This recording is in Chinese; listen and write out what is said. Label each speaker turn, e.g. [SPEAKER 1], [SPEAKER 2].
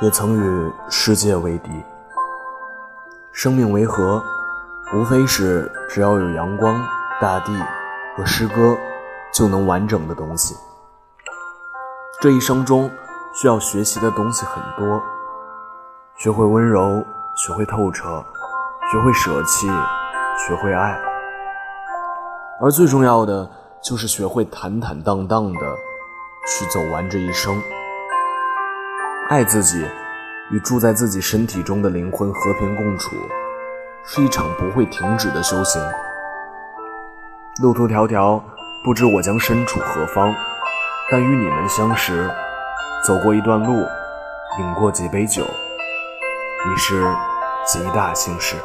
[SPEAKER 1] 也曾与世界为敌。生命为何？无非是只要有阳光、大地和诗歌，就能完整的东西。这一生中需要学习的东西很多，学会温柔，学会透彻，学会舍弃，学会爱，而最重要的就是学会坦坦荡荡的去走完这一生。爱自己，与住在自己身体中的灵魂和平共处，是一场不会停止的修行。路途迢迢，不知我将身处何方，但与你们相识，走过一段路，饮过几杯酒，已是极大幸事。